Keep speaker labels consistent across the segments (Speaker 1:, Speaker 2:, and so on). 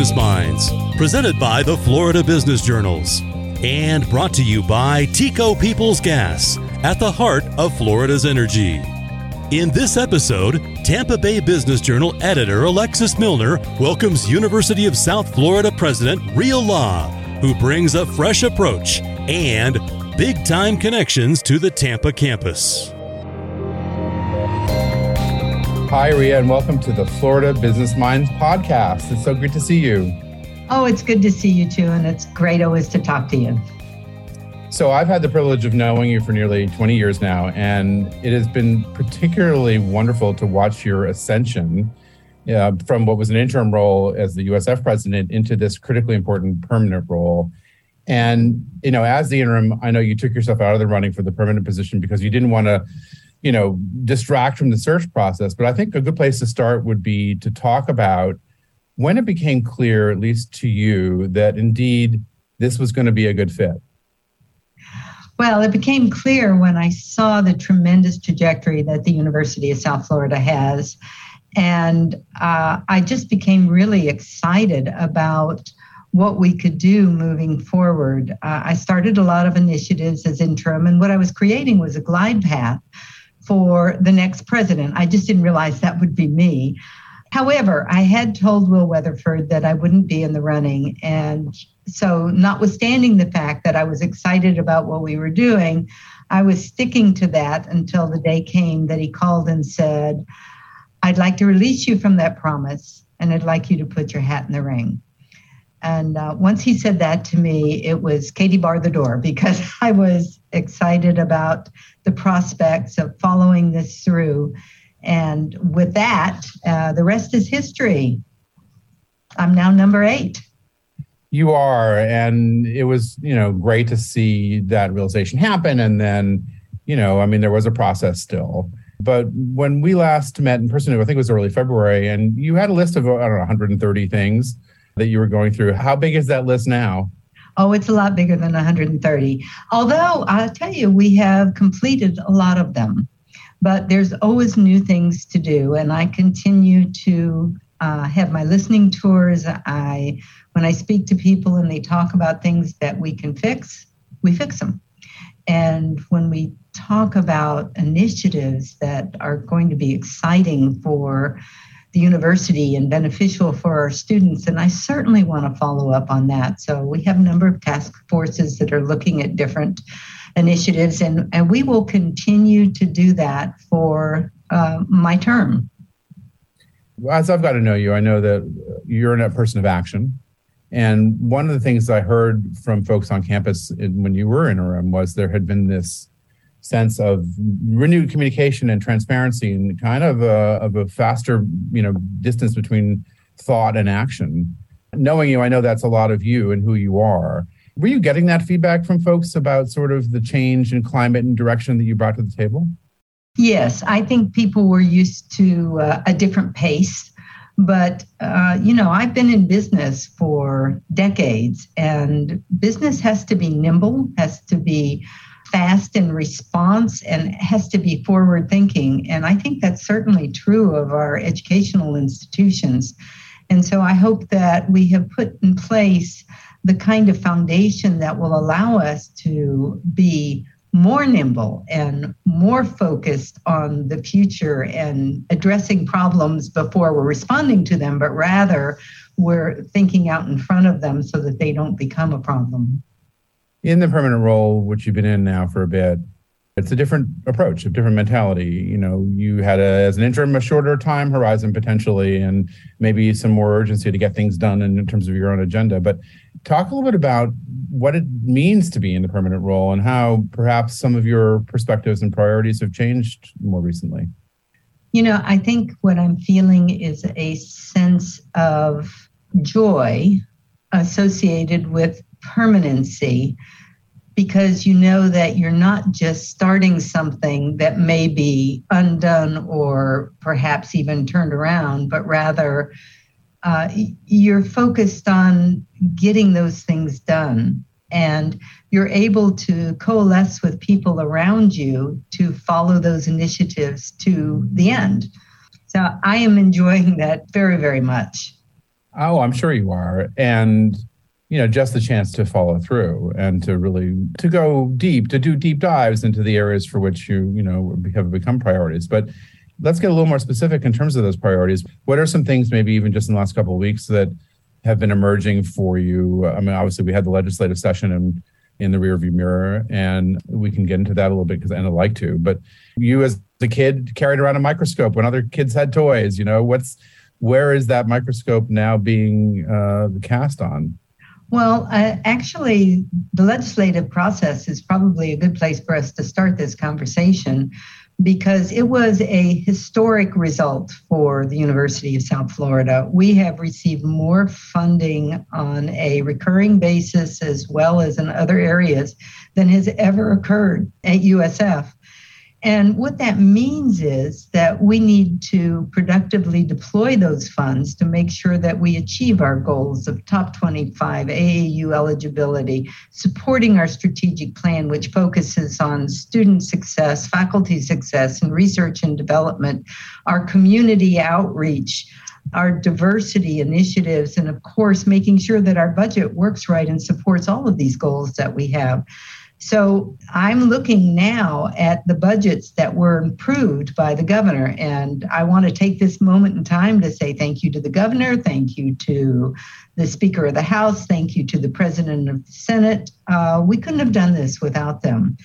Speaker 1: Business Minds, presented by the Florida Business Journals, and brought to you by TECO Peoples Gas, at the heart of Florida's energy. In this episode, Tampa Bay Business Journal editor Alexis Muellner welcomes University of South Florida President Rhea Law, who brings a fresh approach and big time connections to the Tampa campus.
Speaker 2: Hi, Rhea, and welcome to the Florida Business Minds podcast. It's so great to see you.
Speaker 3: Oh, it's good to see you too, and it's great always to talk to you.
Speaker 2: So, I've had the privilege of knowing you for nearly 20 years now, and it has been particularly wonderful to watch your ascension uh, from what was an interim role as the USF president into this critically important permanent role. And, you know, as the interim, I know you took yourself out of the running for the permanent position because you didn't want to you know distract from the search process. But i think a good place to start would be to talk about when it became clear at least to you that indeed this was going to be a good fit.
Speaker 3: Well it became clear when i saw the tremendous trajectory that the university of south florida has. And uh, i just became really excited about what we could do moving forward. Uh, I started a lot of initiatives as interim, and what I was creating was a glide path for the next president. I just didn't realize that would be me. However, I had told Will Weatherford that I wouldn't be in the running. And so, notwithstanding the fact that I was excited about what we were doing, I was sticking to that until the day came that he called and said, I'd like to release you from that promise and I'd like you to put your hat in the ring. And uh, once he said that to me, it was Katie bar the door because I was excited about the prospects of following this through. And with that, uh, the rest is history. I'm now number eight.
Speaker 2: You are. And it was, you know, great to see that realization happen. And then, you know, I mean, there was a process still. But when we last met in person, I think it was early February, and you had a list of, I don't know, 130 things that you were going through. How big is that list now?
Speaker 3: Oh, it's a lot bigger than 130. Although I'll tell you, we have completed a lot of them, but there's always new things to do. And I continue to uh, have my listening tours. I, when I speak to people and they talk about things that we can fix, we fix them. And when we talk about initiatives that are going to be exciting for the university and beneficial for our students. And I certainly want to follow up on that. So we have a number of task forces that are looking at different initiatives, and, and we will continue to do that for uh, my term.
Speaker 2: As I've got to know you, I know that you're a person of action. And one of the things I heard from folks on campus when you were interim was there had been this sense of renewed communication and transparency and kind of a, of a faster you know distance between thought and action. Knowing you i know that's a lot of you and who you are. Were you getting that feedback from folks about sort of the change in climate and direction that you brought to the table?
Speaker 3: Yes i think people were used to uh, a different pace but uh, you know i've been in business for decades and business has to be nimble has to be fast in response and has to be forward thinking. And I think that's certainly true of our educational institutions. And so I hope that we have put in place the kind of foundation that will allow us to be more nimble and more focused on the future and addressing problems before we're responding to them, but rather we're thinking out in front of them so that they don't become a problem
Speaker 2: in the permanent role, which you've been in now for a bit, it's a different approach, a different mentality. You know, you had a, as an interim a shorter time horizon potentially, and maybe some more urgency to get things done in, in terms of your own agenda. But talk a little bit about what it means to be in the permanent role and how perhaps some of your perspectives and priorities have changed more recently.
Speaker 3: You know, I think what I'm feeling is a sense of joy associated with permanency because you know that you're not just starting something that may be undone or perhaps even turned around, but rather uh, you're focused on getting those things done. And you're able to coalesce with people around you to follow those initiatives to the end. So I am enjoying that very, very much.
Speaker 2: Oh, I'm sure you are. And you know, just the chance to follow through and to really to go deep, to do deep dives into the areas for which you, you know, have become priorities. But let's get a little more specific in terms of those priorities. What are some things, maybe even just in the last couple of weeks, that have been emerging for you? I mean, obviously, we had the legislative session and in the rearview mirror, and we can get into that a little bit because I'd like to. But you, as a kid, carried around a microscope when other kids had toys. You know, what's where is that microscope now being uh, cast on?
Speaker 3: Well, uh, actually, the legislative process is probably a good place for us to start this conversation because it was a historic result for the University of South Florida. We have received more funding on a recurring basis as well as in other areas than has ever occurred at USF. And what that means is that we need to productively deploy those funds to make sure that we achieve our goals of top 25 AAU eligibility, supporting our strategic plan, which focuses on student success, faculty success, and research and development, our community outreach our diversity initiatives, and of course, making sure that our budget works right and supports all of these goals that we have. So I'm looking now at the budgets that were approved by the governor. And I want to take this moment in time to say thank you to the governor, thank you to the Speaker of the House, thank you to the President of the Senate. Uh, we couldn't have done this without them.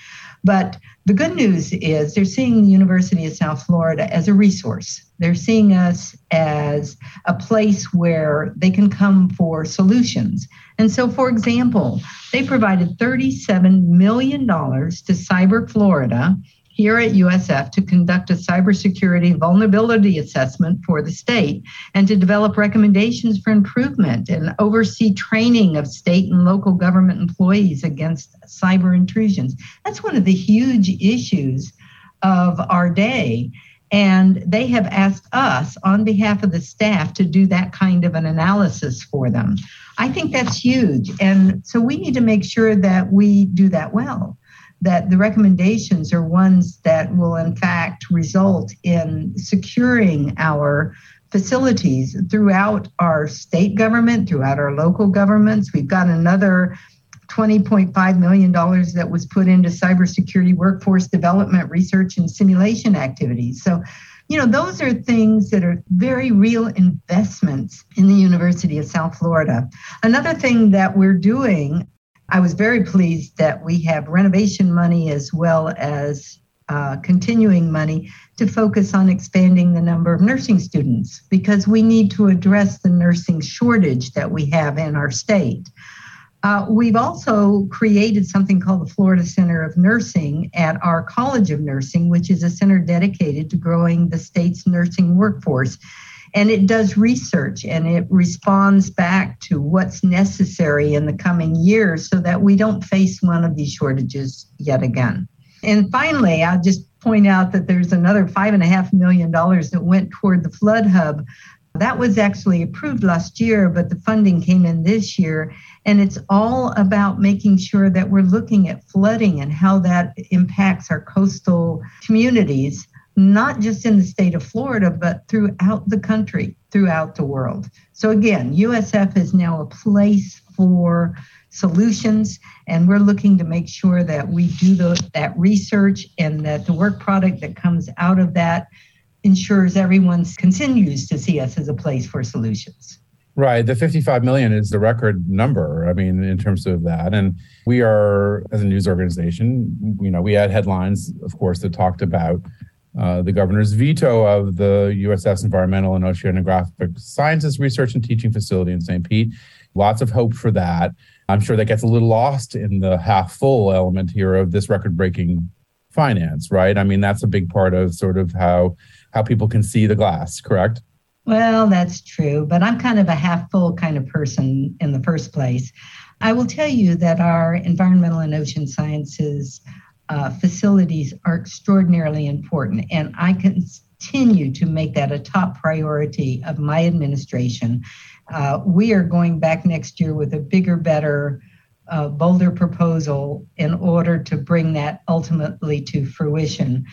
Speaker 3: But the good news is they're seeing the University of South Florida as a resource. They're seeing us as a place where they can come for solutions. And so, for example, they provided $37 million to Cyber Florida here at USF to conduct a cybersecurity vulnerability assessment for the state and to develop recommendations for improvement and oversee training of state and local government employees against cyber intrusions. That's one of the huge issues of our day. And they have asked us on behalf of the staff to do that kind of an analysis for them. I think that's huge. And so we need to make sure that we do that well that the recommendations are ones that will, in fact, result in securing our facilities throughout our state government, throughout our local governments. We've got another $20.5 million that was put into cybersecurity workforce development, research, and simulation activities. So, you know, those are things that are very real investments in the University of South Florida. Another thing that we're doing I was very pleased that we have renovation money as well as uh, continuing money to focus on expanding the number of nursing students because we need to address the nursing shortage that we have in our state. Uh, we've also created something called the Florida Center of Nursing at our College of Nursing, which is a center dedicated to growing the state's nursing workforce and it does research and it responds back to what's necessary in the coming years so that we don't face one of these shortages yet again. And finally, I'll just point out that there's another five and a half million dollars that went toward the flood hub. That was actually approved last year, but the funding came in this year. And it's all about making sure that we're looking at flooding and how that impacts our coastal communities not just in the state of Florida, but throughout the country, throughout the world. So, again, USF is now a place for solutions, and we're looking to make sure that we do the, that research and that the work product that comes out of that ensures everyone continues to see us as a place for solutions.
Speaker 2: Right. The 55 million is the record number. I mean, in terms of that. And we are, as a news organization, you know, we had headlines, of course, that talked about uh, the governor's veto of the USF's Environmental and Oceanographic Sciences Research and Teaching Facility in St. Pete. Lots of hope for that. I'm sure that gets a little lost in the half full element here of this record breaking finance, right? I mean, that's a big part of sort of how how people can see the glass, correct?
Speaker 3: Well, that's true, but I'm kind of a half full kind of person in the first place. I will tell you that our environmental and ocean sciences uh, facilities are extraordinarily important. And I continue to make that a top priority of my administration. Uh, we are going back next year with a bigger, better, uh, bolder proposal in order to bring that ultimately to fruition.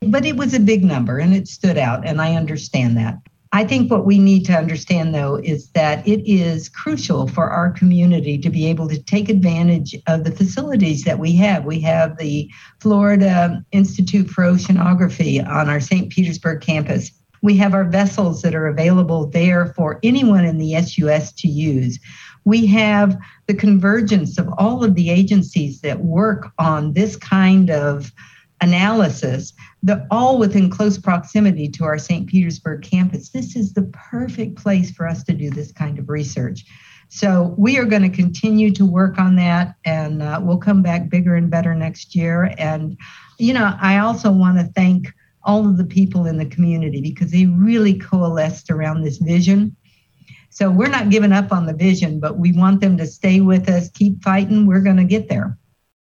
Speaker 3: But it was a big number and it stood out, and I understand that. I think what we need to understand, though, is that it is crucial for our community to be able to take advantage of the facilities that we have. We have the Florida Institute for Oceanography on our St. Petersburg campus. We have our vessels that are available there for anyone in the SUS to use. We have the convergence of all of the agencies that work on this kind of analysis, the, all within close proximity to our St. Petersburg campus. This is the perfect place for us to do this kind of research. So we are going to continue to work on that, and uh, we'll come back bigger and better next year. And, you know, I also want to thank all of the people in the community because they really coalesced around this vision. So we're not giving up on the vision, but we want them to stay with us, keep fighting. We're going to get there.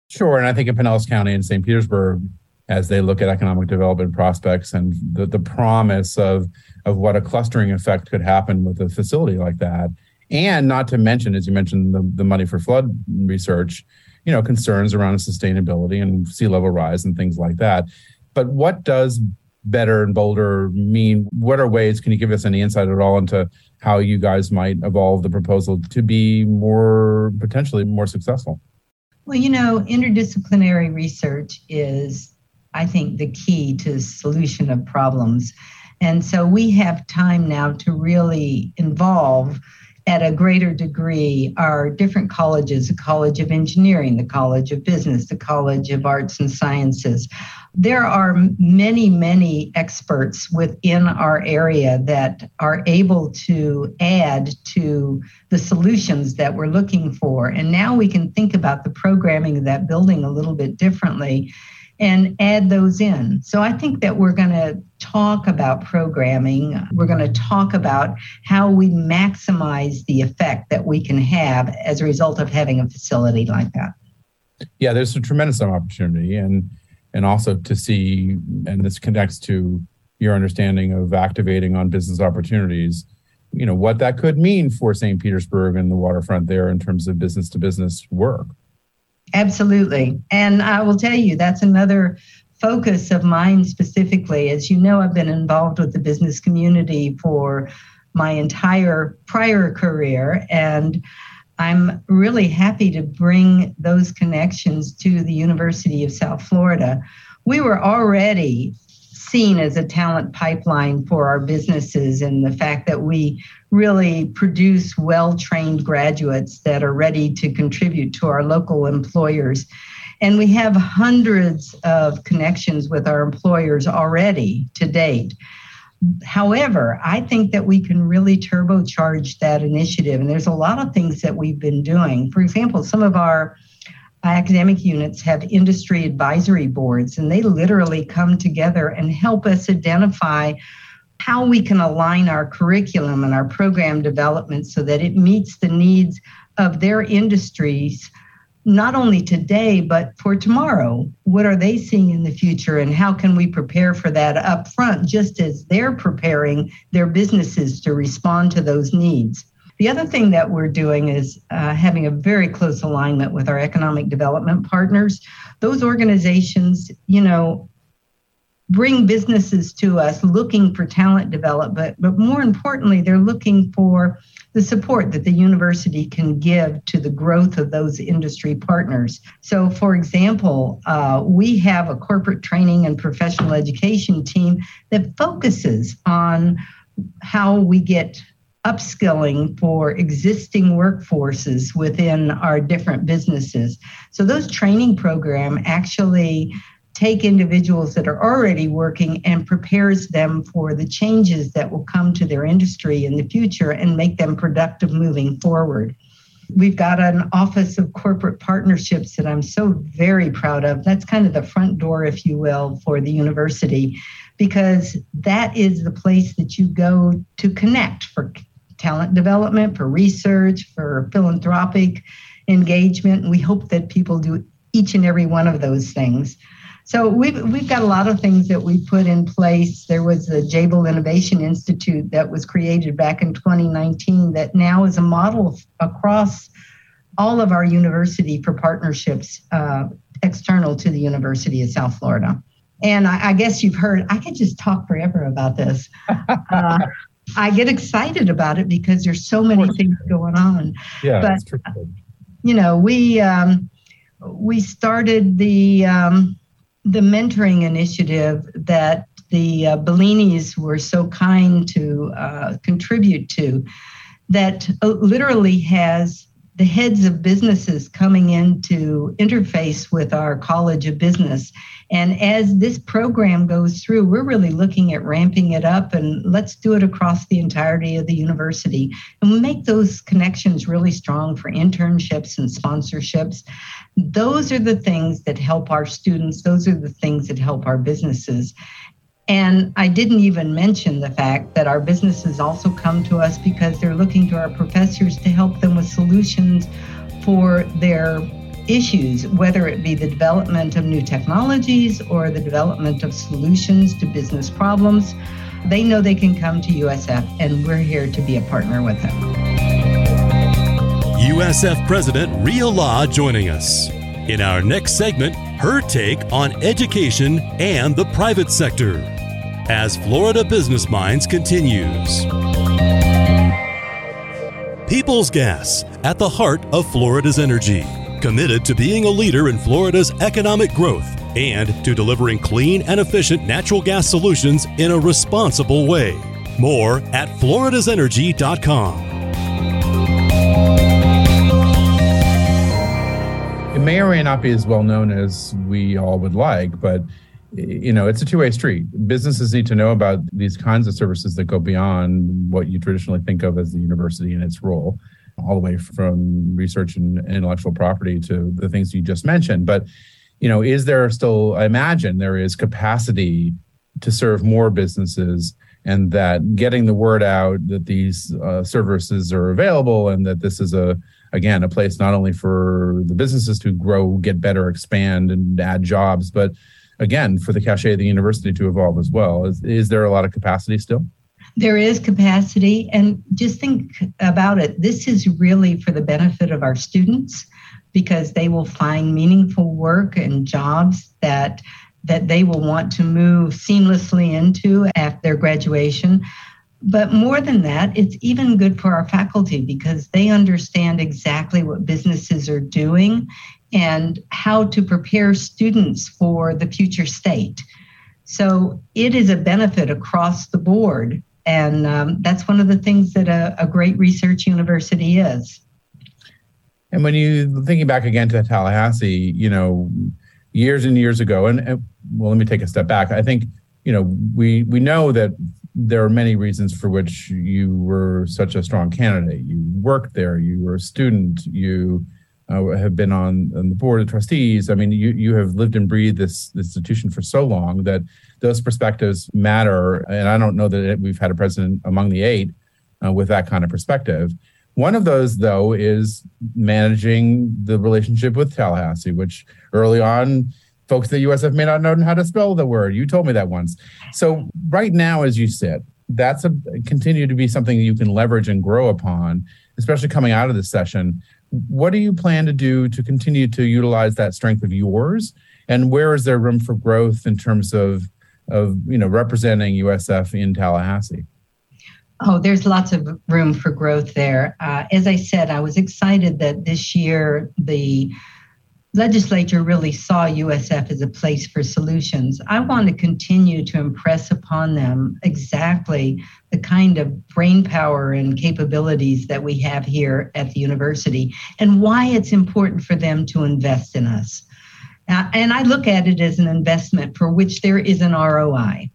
Speaker 2: Sure. And I think in Pinellas County and St. Petersburg, as they look at economic development prospects and the, the promise of, of what a clustering effect could happen with a facility like that. And not to mention, as you mentioned, the, the money for flood research, you know, concerns around sustainability and sea level rise and things like that. But what does better and bolder mean? What are ways? Can you give us any insight at all into how you guys might evolve the proposal to be more potentially more successful?
Speaker 3: Well, you know, interdisciplinary research is, I think, the key to the solution of problems. And so we have time now to really involve at a greater degree our different colleges the College of Engineering, the College of Business, the College of Arts and Sciences. There are many, many experts within our area that are able to add to the solutions that we're looking for. And now we can think about the programming of that building a little bit differently and add those in. So I think that we're going to talk about programming. We're going to talk about how we maximize the effect that we can have as a result of having a facility like that.
Speaker 2: Yeah, there's a tremendous opportunity and and also to see and this connects to your understanding of activating on business opportunities you know what that could mean for St. Petersburg and the waterfront there in terms of business to business work.
Speaker 3: Absolutely. And I will tell you, that's another focus of mine specifically. As you know, I've been involved with the business community for my entire prior career. And I'm really happy to bring those connections to the University of South Florida. We were already seen as a talent pipeline for our businesses and the fact that we really produce well trained graduates that are ready to contribute to our local employers. And we have hundreds of connections with our employers already to date. However, I think that we can really turbocharge that initiative. And there's a lot of things that we've been doing. For example, some of our academic units have industry advisory boards, and they literally come together and help us identify how we can align our curriculum and our program development so that it meets the needs of their industries not only today but for tomorrow what are they seeing in the future and how can we prepare for that up front just as they're preparing their businesses to respond to those needs the other thing that we're doing is uh, having a very close alignment with our economic development partners. Those organizations, you know, bring businesses to us looking for talent development, but more importantly, they're looking for the support that the university can give to the growth of those industry partners. So, for example, uh, we have a corporate training and professional education team that focuses on how we get upskilling for existing workforces within our different businesses. So those training program actually take individuals that are already working and prepares them for the changes that will come to their industry in the future and make them productive moving forward. We've got an office of corporate partnerships that I'm so very proud of. That's kind of the front door, if you will, for the university, because that is the place that you go to connect for talent development, for research, for philanthropic engagement. And we hope that people do each and every one of those things. So we've, we've got a lot of things that we put in place. There was the Jabil Innovation Institute that was created back in 2019 that now is a model across all of our university for partnerships uh, external to the University of South Florida. And I, I, guess you've heard, I could just talk forever about this. Uh, I get excited about it because there's so many things going on.
Speaker 2: Yeah,
Speaker 3: but, you know, we um, we started the um, the mentoring initiative that the uh, Bellinis were so kind to uh, contribute to, that uh, literally has the heads of businesses coming in to interface with our College of Business. And as this program goes through, we're really looking at ramping it up and let's do it across the entirety of the university. And we make those connections really strong for internships and sponsorships. Those are the things that help our students, those are the things that help our businesses. And I didn't even mention the fact that our businesses also come to us because they're looking to our professors to help them with solutions for their issues, whether it be the development of new technologies or the development of solutions to business problems. They know they can come to USF, and we're here to be a partner with them.
Speaker 1: USF President Rhea Law joining us. In our next segment, her take on education and the private sector as Florida Business Minds continues. People's Gas, at the heart of Florida's energy, committed to being a leader in Florida's economic growth and to delivering clean and efficient natural gas solutions in a responsible way. More at floridasenergy.com.
Speaker 2: It may or may not be as well known as we all would like, but you know it's a two-way street. Businesses need to know about these kinds of services that go beyond what you traditionally think of as the university and its role all the way from research and intellectual property to the things you just mentioned. But you know is there still i imagine there is capacity to serve more businesses and that getting the word out that these uh, services are available and that this is a again a place not only for the businesses to grow get better expand and add jobs but again for the cachet of the university to evolve as well. Is, is there a lot of capacity still?
Speaker 3: There is capacity, and just think about it. This is really for the benefit of our students because they will find meaningful work and jobs that that they will want to move seamlessly into after their graduation. But more than that, it's even good for our faculty because they understand exactly what businesses are doing and how to prepare students for the future state. So it is a benefit across the board. And um, that's one of the things that a, a great research university is.
Speaker 2: And when you thinking back again to Tallahassee, you know, years and years ago, and, and well, let me take a step back. I think you know we we know that there are many reasons for which you were such a strong candidate. You worked there, you were a student, you uh, have been on, on, the board of trustees. I mean, you you have lived and breathed this, institution for so long that those perspectives matter. And I don't know that we've had a president among the eight uh, with that kind of perspective. One of those, though, is managing the relationship with Tallahassee, which early on, folks at USF may not know how to spell the word. You told me that once. So right now, as you sit, that's a continue to be something you can leverage and grow upon, especially coming out of this session what do you plan to do to continue to utilize that strength of yours? And where is there room for growth in terms of of you know representing usf in tallahassee?
Speaker 3: Oh there's lots of room for growth there. Uh, as i said i was excited that this year the legislature really saw USF as a place for solutions. I want to continue to impress upon them exactly the kind of brain power and capabilities that we have here at the university and why it's important for them to invest in us. Uh, and I look at it as an investment for which there is an ROI.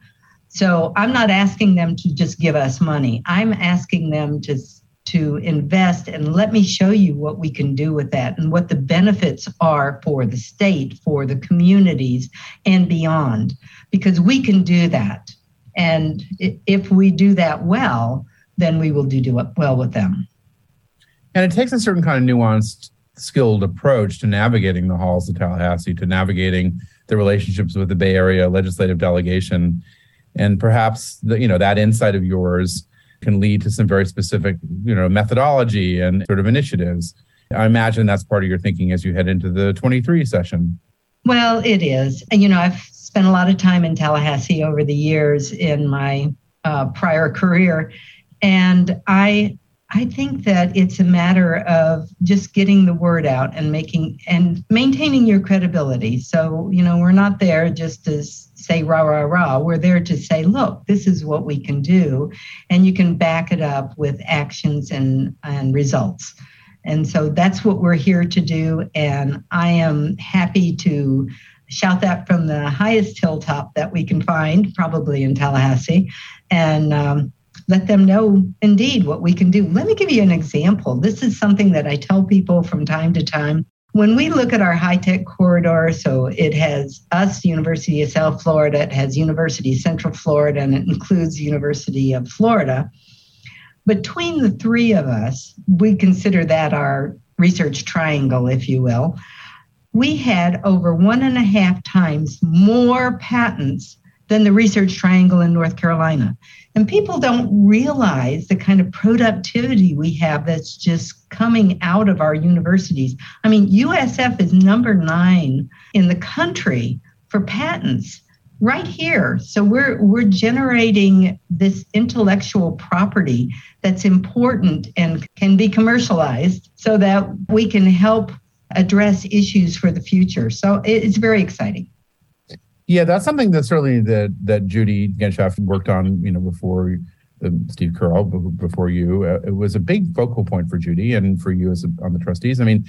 Speaker 3: So I'm not asking them to just give us money. I'm asking them to to invest and let me show you what we can do with that and what the benefits are for the state, for the communities, and beyond, because we can do that. And if we do that well, then we will do, do well with them.
Speaker 2: And it takes a certain kind of nuanced, skilled approach to navigating the halls of Tallahassee, to navigating the relationships with the Bay Area legislative delegation, and perhaps the, you know that insight of yours can lead to some very specific, you know, methodology and sort of initiatives. I imagine that's part of your thinking as you head into the 23 session.
Speaker 3: Well, it is. And, you know, I've spent a lot of time in Tallahassee over the years in my uh, prior career. And I I think that it's a matter of just getting the word out and making and maintaining your credibility. So, you know, we're not there just to say rah, rah, rah. We're there to say, look, this is what we can do. And you can back it up with actions and, and results. And so that's what we're here to do. And I am happy to shout that from the highest hilltop that we can find, probably in Tallahassee. And um, let them know indeed what we can do. Let me give you an example. This is something that I tell people from time to time. When we look at our high tech corridor, so it has us, University of South Florida, it has University Central Florida, and it includes University of Florida. Between the three of us, we consider that our research triangle, if you will. We had over one and a half times more patents than the research triangle in North Carolina. And people don't realize the kind of productivity we have that's just coming out of our universities. I mean, USF is number nine in the country for patents right here. So we're we're generating this intellectual property that's important and can be commercialized so that we can help address issues for the future. So it's very exciting.
Speaker 2: Yeah, that's something that certainly that that Judy Genshaft worked on, you know, before um, Steve Currall, before you. Uh, it was a big focal point for Judy and for you as a, on the trustees. I mean,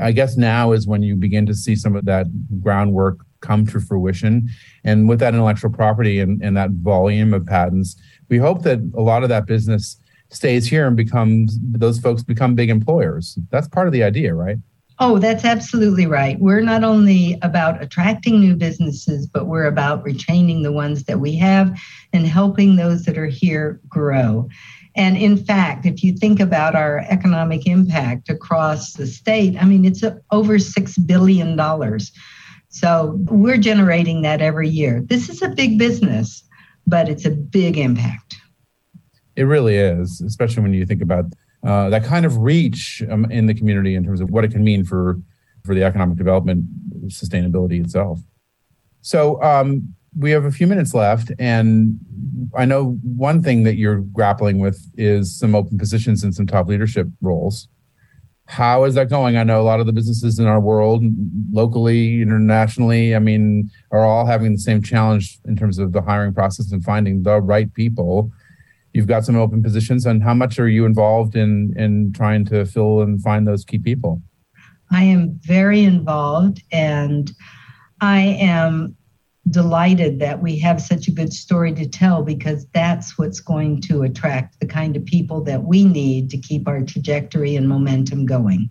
Speaker 2: I guess now is when you begin to see some of that groundwork come to fruition. And with that intellectual property and, and that volume of patents, we hope that a lot of that business stays here and becomes those folks become big employers. That's part of the idea, right?
Speaker 3: Oh, that's absolutely right. We're not only about attracting new businesses, but we're about retaining the ones that we have and helping those that are here grow. And in fact, if you think about our economic impact across the state, I mean, it's over $6 billion. So we're generating that every year. This is a big business, but it's a big impact.
Speaker 2: It really is, especially when you think about uh, that kind of reach um, in the community in terms of what it can mean for for the economic development sustainability itself. So um, we have a few minutes left, and I know one thing that you're grappling with is some open positions and some top leadership roles. How is that going? I know a lot of the businesses in our world, locally, internationally, I mean, are all having the same challenge in terms of the hiring process and finding the right people you've got some open positions and how much are you involved in in trying to fill and find those key people
Speaker 3: i am very involved and i am delighted that we have such a good story to tell because that's what's going to attract the kind of people that we need to keep our trajectory and momentum going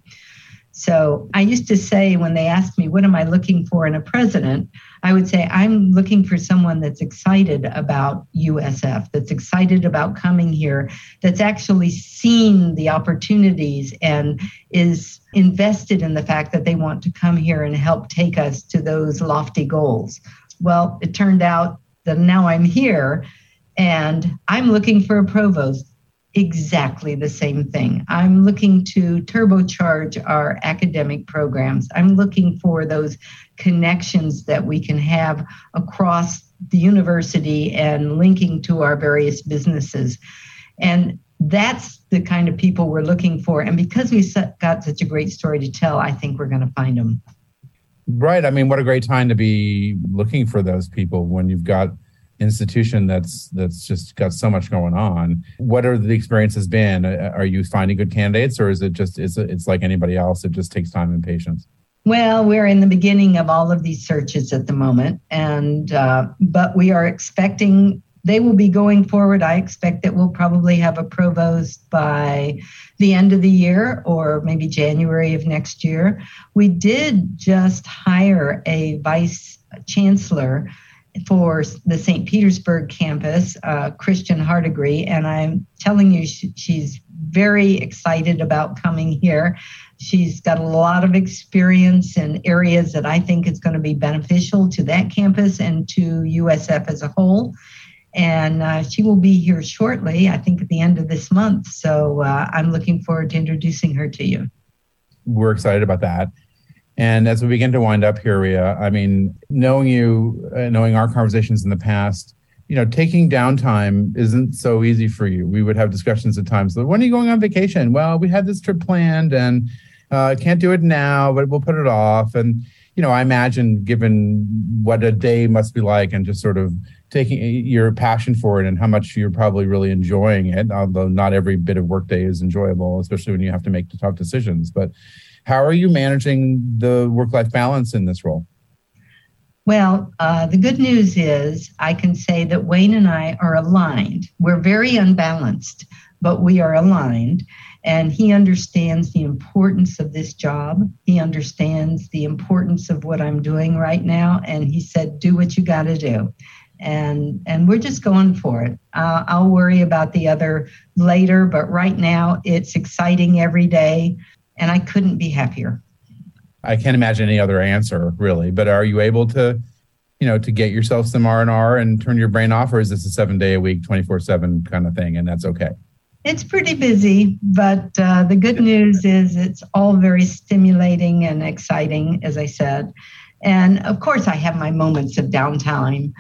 Speaker 3: so I used to say when they asked me, What am I looking for in a president? I would say, I'm looking for someone that's excited about USF, that's excited about coming here, that's actually seen the opportunities and is invested in the fact that they want to come here and help take us to those lofty goals. Well, it turned out that now I'm here and I'm looking for a provost exactly the same thing. I'm looking to turbocharge our academic programs. I'm looking for those connections that we can have across the university and linking to our various businesses. And that's the kind of people we're looking for. And because we've got such a great story to tell, I think we're going to find them.
Speaker 2: Right. I mean, what a great time to be looking for those people when you've got institution that's that's just got so much going on what are the experiences been? Uh, are you finding good candidates or is it just is it, it's like anybody else it just takes time and patience?
Speaker 3: Well we're in the beginning of all of these searches at the moment and uh, but we are expecting they will be going forward. I expect that we'll probably have a provost by the end of the year or maybe january of next year. We did just hire a vice chancellor for the St. Petersburg campus, uh, Christian Hardigree, and I'm telling you, she, she's very excited about coming here. She's got a lot of experience in areas that I think is going to be beneficial to that campus and to USF as a whole. And uh, she will be here shortly, I think at the end of this month. So uh, I'm looking forward to introducing her to you.
Speaker 2: We're excited about that. And as we begin to wind up here, Rhea, I mean, knowing you, uh, knowing our conversations in the past, you know, taking downtime isn't so easy for you. We would have discussions at times. When are you going on vacation? Well, we had this trip planned and uh, can't do it now, but we'll put it off. And you know, I imagine given what a day must be like and just sort of taking your passion for it and how much you're probably really enjoying it, although not every bit of workday is enjoyable, especially when you have to make tough decisions. But how are you managing the work life balance in this role?
Speaker 3: Well, uh, the good news is I can say that Wayne and I are aligned. We're very unbalanced, but we are aligned. And he understands the importance of this job. He understands the importance of what I'm doing right now. And he said, do what you got to do. And, and we're just going for it. Uh, I'll worry about the other later, but right now it's exciting every day. And I couldn't be happier.
Speaker 2: I can't imagine any other answer really, but are you able to, you know, to get yourself some R and R and turn your brain off, or is this a seven day a week, 24 seven kind of thing? And that's okay.
Speaker 3: It's pretty busy, but uh, the good news is it's all very stimulating and exciting, as I said. And of course, I have my moments of downtime.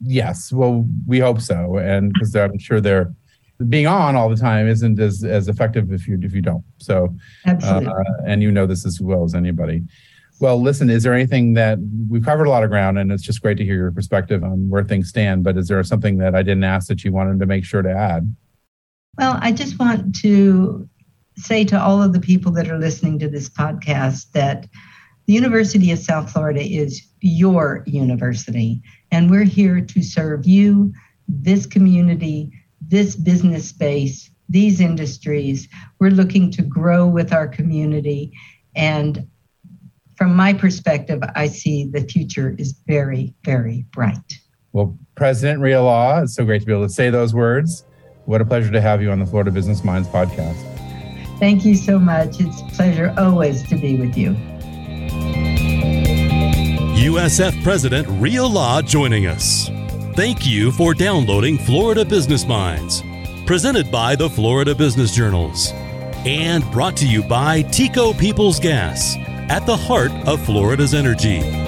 Speaker 2: Yes, well, we hope so, and because I'm sure they're being on all the time isn't as, as effective if you if you don't. So,
Speaker 3: absolutely, uh,
Speaker 2: and you know this as well as anybody. Well, listen, is there anything that we've covered a lot of ground, and it's just great to hear your perspective on where things stand. But is there something that I didn't ask that you wanted to make sure to add?
Speaker 3: Well, I just want to say to all of the people that are listening to this podcast that the University of South Florida is your university, and we're here to serve you, this community, this business space, these industries. We're looking to grow with our community. And from my perspective, I see the future is very, very bright.
Speaker 2: Well, President Rhea Law, it's so great to be able to say those words. What a pleasure to have you on the Florida Business Minds podcast.
Speaker 3: Thank you so much. It's a pleasure always to be with you.
Speaker 1: USF President Rhea Law joining us. Thank you for downloading Florida Business Minds, presented by the Florida Business Journals, and brought to you by TECO Peoples Gas, at the heart of Florida's energy.